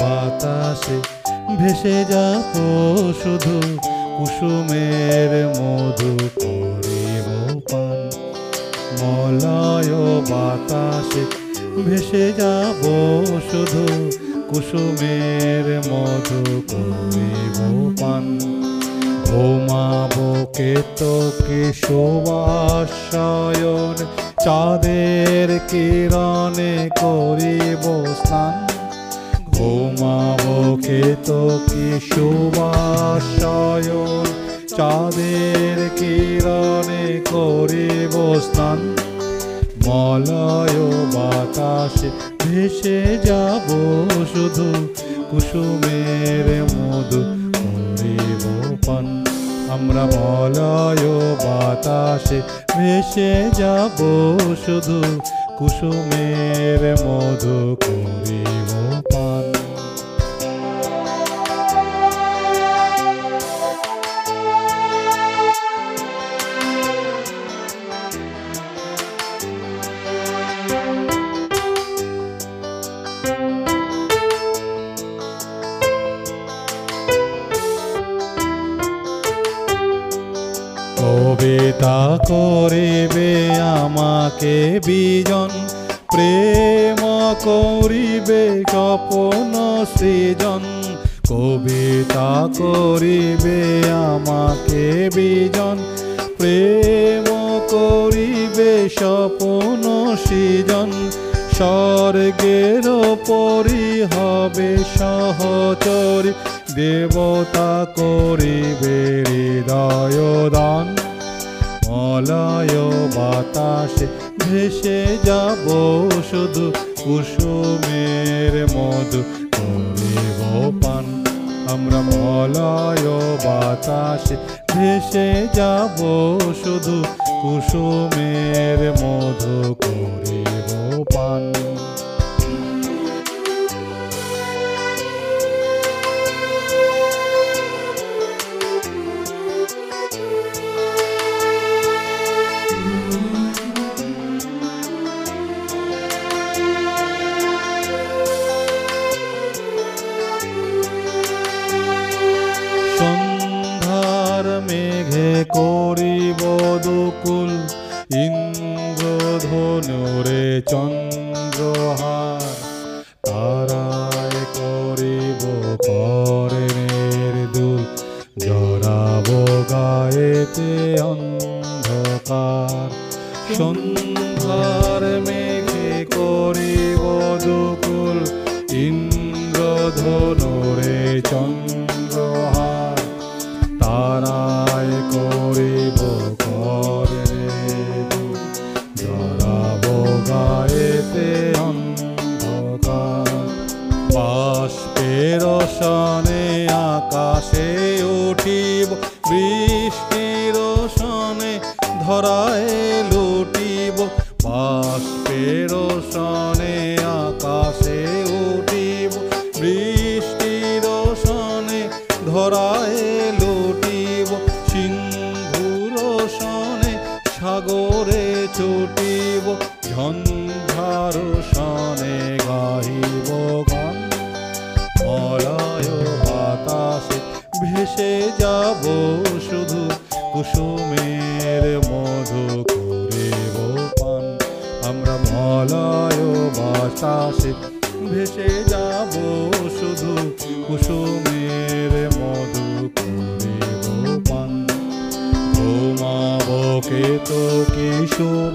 বাতাসে ভেসে যাব শুধু কুসুমের মধু করিব পান। মলয় বাতাসে ভেসে যাব শুধু কুসুমের মধু করিব পান। ঘুমাবো কেতকে শোভাশয়ন চাঁদের কিরণে করিব স্নান। কেতকে শোভাশয়ন চাঁদের কিরণে করিব স্নান। মলয় বাতাসে ভেসে যাব শুধু কুসুমের মধু করিব পান। আমরা মলয় বাতাসে ভেসে যাব শুধু কুসুমের মধু করিব কবিতা করিবে আমাকে বিজন, প্রেম করিবে স্বপন সৃজন। কবিতা করিবে আমাকে বিজন, প্রেম করিবে স্বপন সৃজন। স্বর্গের পরি হবে সহচরী, দেবতা করিবে হৃদয় দান। মলয় বাতাসে ভেসে যাব শুধু কুসুমের মধু। করিব পান আমরা মলয় বাতাসে ভেসে যাব শুধু কুসুমের মধু। করিব ইন্দ্রধনুরে চন্দ্রহার তারায় করিব করের দুল জড়াব গায়েতে অন্ধকার। সন্ধ্যার সাগরে ছুটিব, ঝঞ্ঝার সনে গাইব গান। মলয় বাতাসে ভেসে যাব, শুধু কুসুমের মধু করিব পান। আমরা মলয় বাতাসে ভেসে যাব, শুধু কুসুমের মধু ঘুমাবো কেতো কিশোবাশয়ন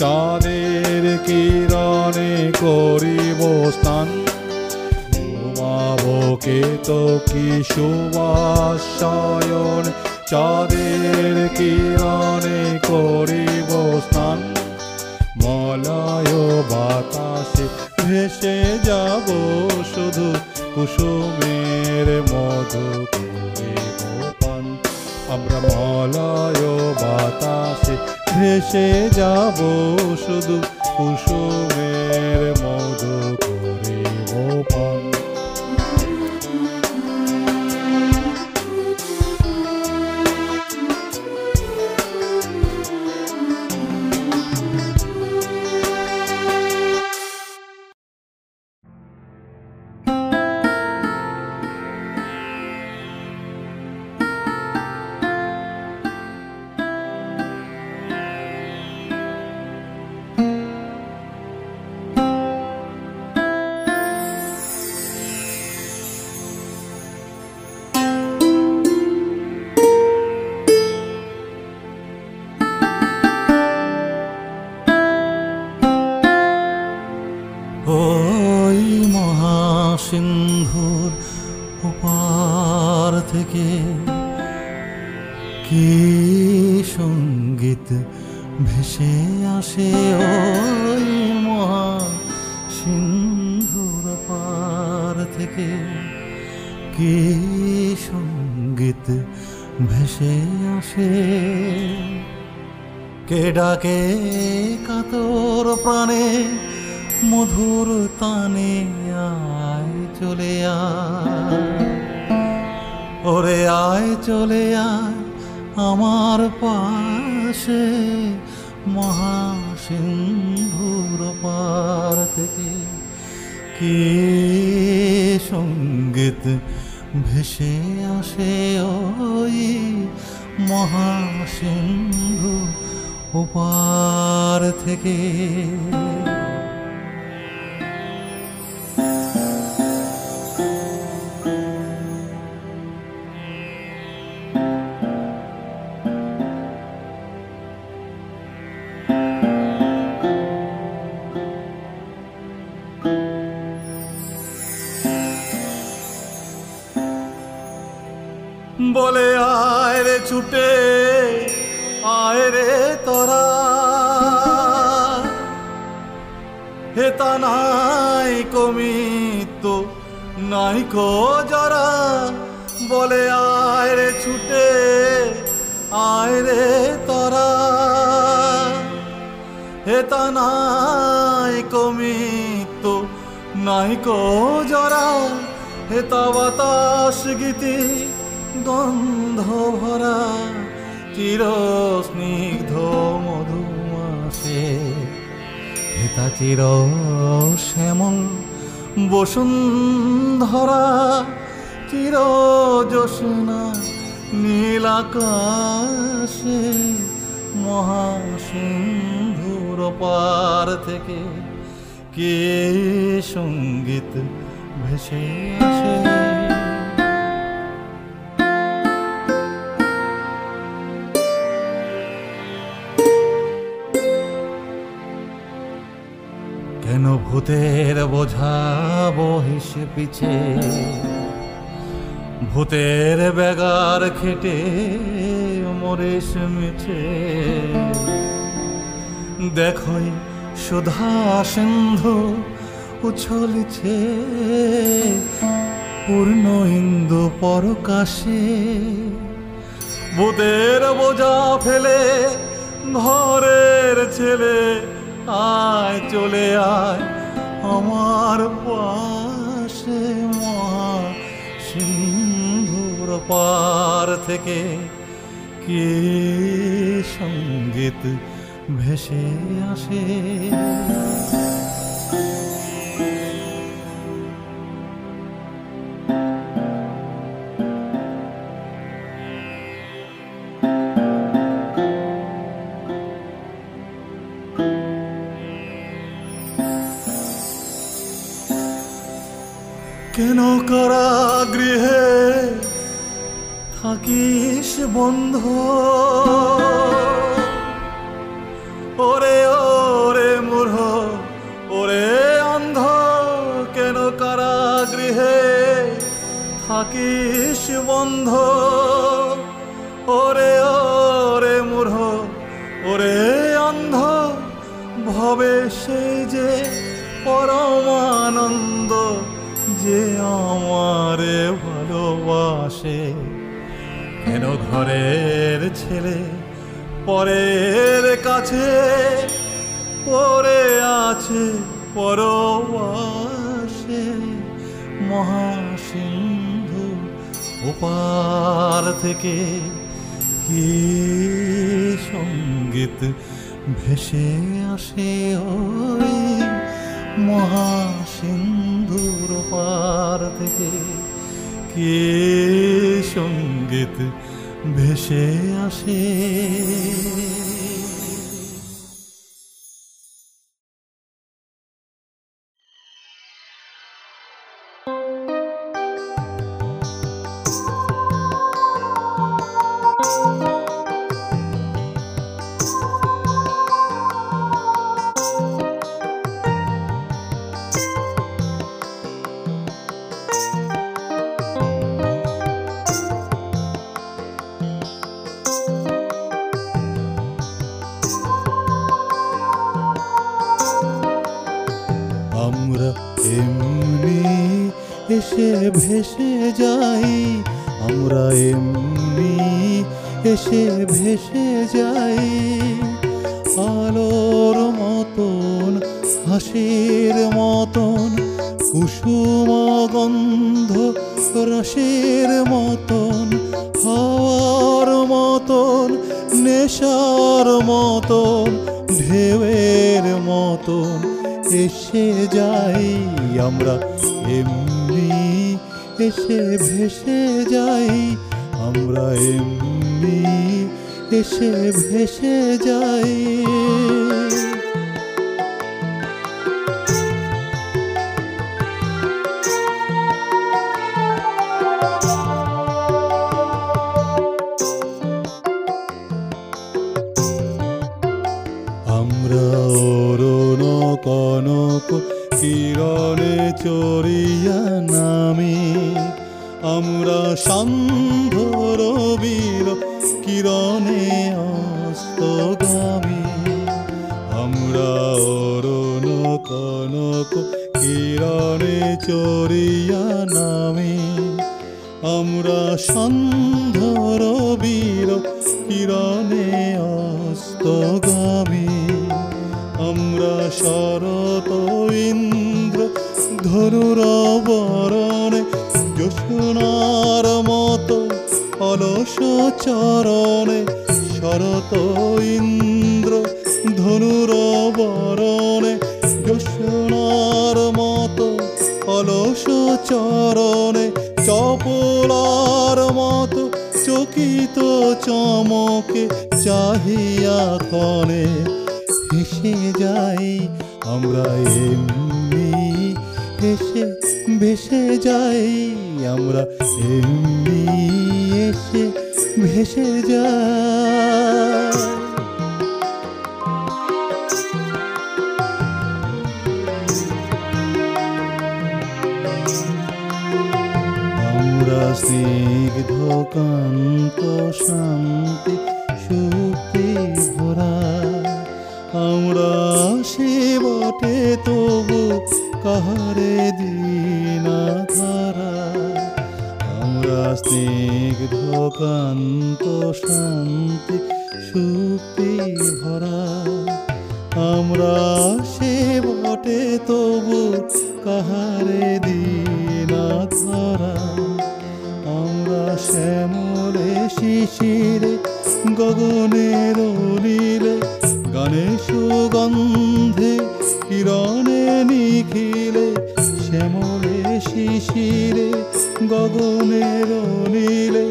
চাঁদের কিরণে করিব স্থান ঘুমাবো কেতো কিশোবাশয়ন চাঁদের কিরণে করিব স্থান মলয় বাতাসে ভেসে যাব শুধু কুসুমের মধু করিব আমরা মলয় বাতাসে ভেসে যাব শুধু কুসুমের মধু ওই মহাসিন্ধুর উপার থেকে কি সংগীত ভেসে আসে? ওই মহা সিন্ধুর পার থেকে কি সংগীত ভেসে আসে? কে ডাকে কাতর প্রাণে মধুর তানে আয় চলে আয়। ওরে আয় চলে আয় আমার পাশে মহাসিন্ধুর পার থেকে। কি সংগীত ভেসে আসে ওই মহাসিন্ধু ওপার থেকে? আয় রে তোরা। হেতা নাই কমিত নাই কো জরা। বলে আয় রে ছুটে, আয় রে তোরা। হেতা নাই কমিত নাই কো জরা। হেতা বাতাস গীতি গন্ধ ভরা। চির স্নিগ্ধ মধুমাসে হেতা চির শ্যামল বসুন্ধরা। চির জোসনা নীল আকাশে মহাসিন্ধুর পার থেকে কে সংগীত ভেসে ভূতের বোঝা বহিসে পিছে। ভূতের বেগার খেটে মরেশ মিছে। দেখই সুধা সিন্ধু উছলছে। পূর্ণ ইন্দু পরকাশে। ভূতের বোঝা ফেলে ঘরের ছেলে আয় চলে আয়। আমার পাশে মহা সিন্ধুর পার থেকে কে সংগীত ভেসে আসে? বন্ধ। ওরে ওরে মূঢ় ওরে অন্ধ, কেন কারা গৃহে থাকিস বন্ধ? ওরে ওরে মূঢ় ওরে অন্ধ, ভবে সেই যে পরমানন্দ, যে আমারে ভালোবাসে। কেন ঘরের ছেলে পরের কাছে পরে আছে পরবাসে মহাসিন্ধু ওপার থেকে কি সংগীত ভেসে আসে ওই মহাসিন্ধুর পার থেকে? কে সংগীত ভেসে আসে? ভেসে যাই, আমরা এমনি এসে ভেসে যাই। আলোর মতন, হাসির মতন, কুসুম গন্ধ, রসের মতন, হাওয়ার মতন, নেশার মতন, ঢেউয়ের মতন এসে যাই আমরা এমনি। এসে ভেসে যাই আমরা এমনি এসে ভেসে যাই। চড়িয়া নামি। আমরা সন্ধ্যর বীর কিরণে অস্তগামী। আমরা শরত ইন্দ্র ধনুর বরণে জ্যোৎস্নার মতো অলস চরণে শরত ইন্দ্র চরণে চপলার মতো চকিত চমকে চাহিয়া ক্ষণে হেসে যাই, আমরা এমনি হেসে ভেসে যাই, আমরা এমনি এসে ভেসে যাই। আমরা স্নিগ্ধ কান্ত শান্তি সুক্তি ভরা। আমরা সে বটে তবু কাহারে দিনা ধারা আমরা স্নিগ্ধ কান্ত শান্তি সুক্তি ভরা। আমরা সে বটে তবু কাহারে দিনা ধরা শ্যামলে শিশিরে, গগনের নীলে গানে সুগন্ধে, কিরণে নিখিলে, শ্যামলে শিশিরে, গগনের নীলে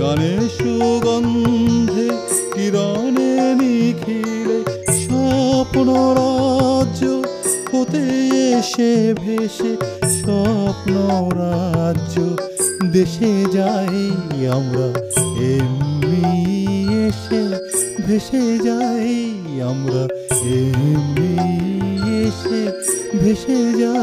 গানে সুগন্ধে, কিরণে নিখিলে, স্বপ্ন রাজ্য হতে এসে ভেসে, স্বপ্ন রাজ্য দেশে যাই আমরা এমনি এসে ভেসে যাই আমরা এমনি এসে ভেসে যাই।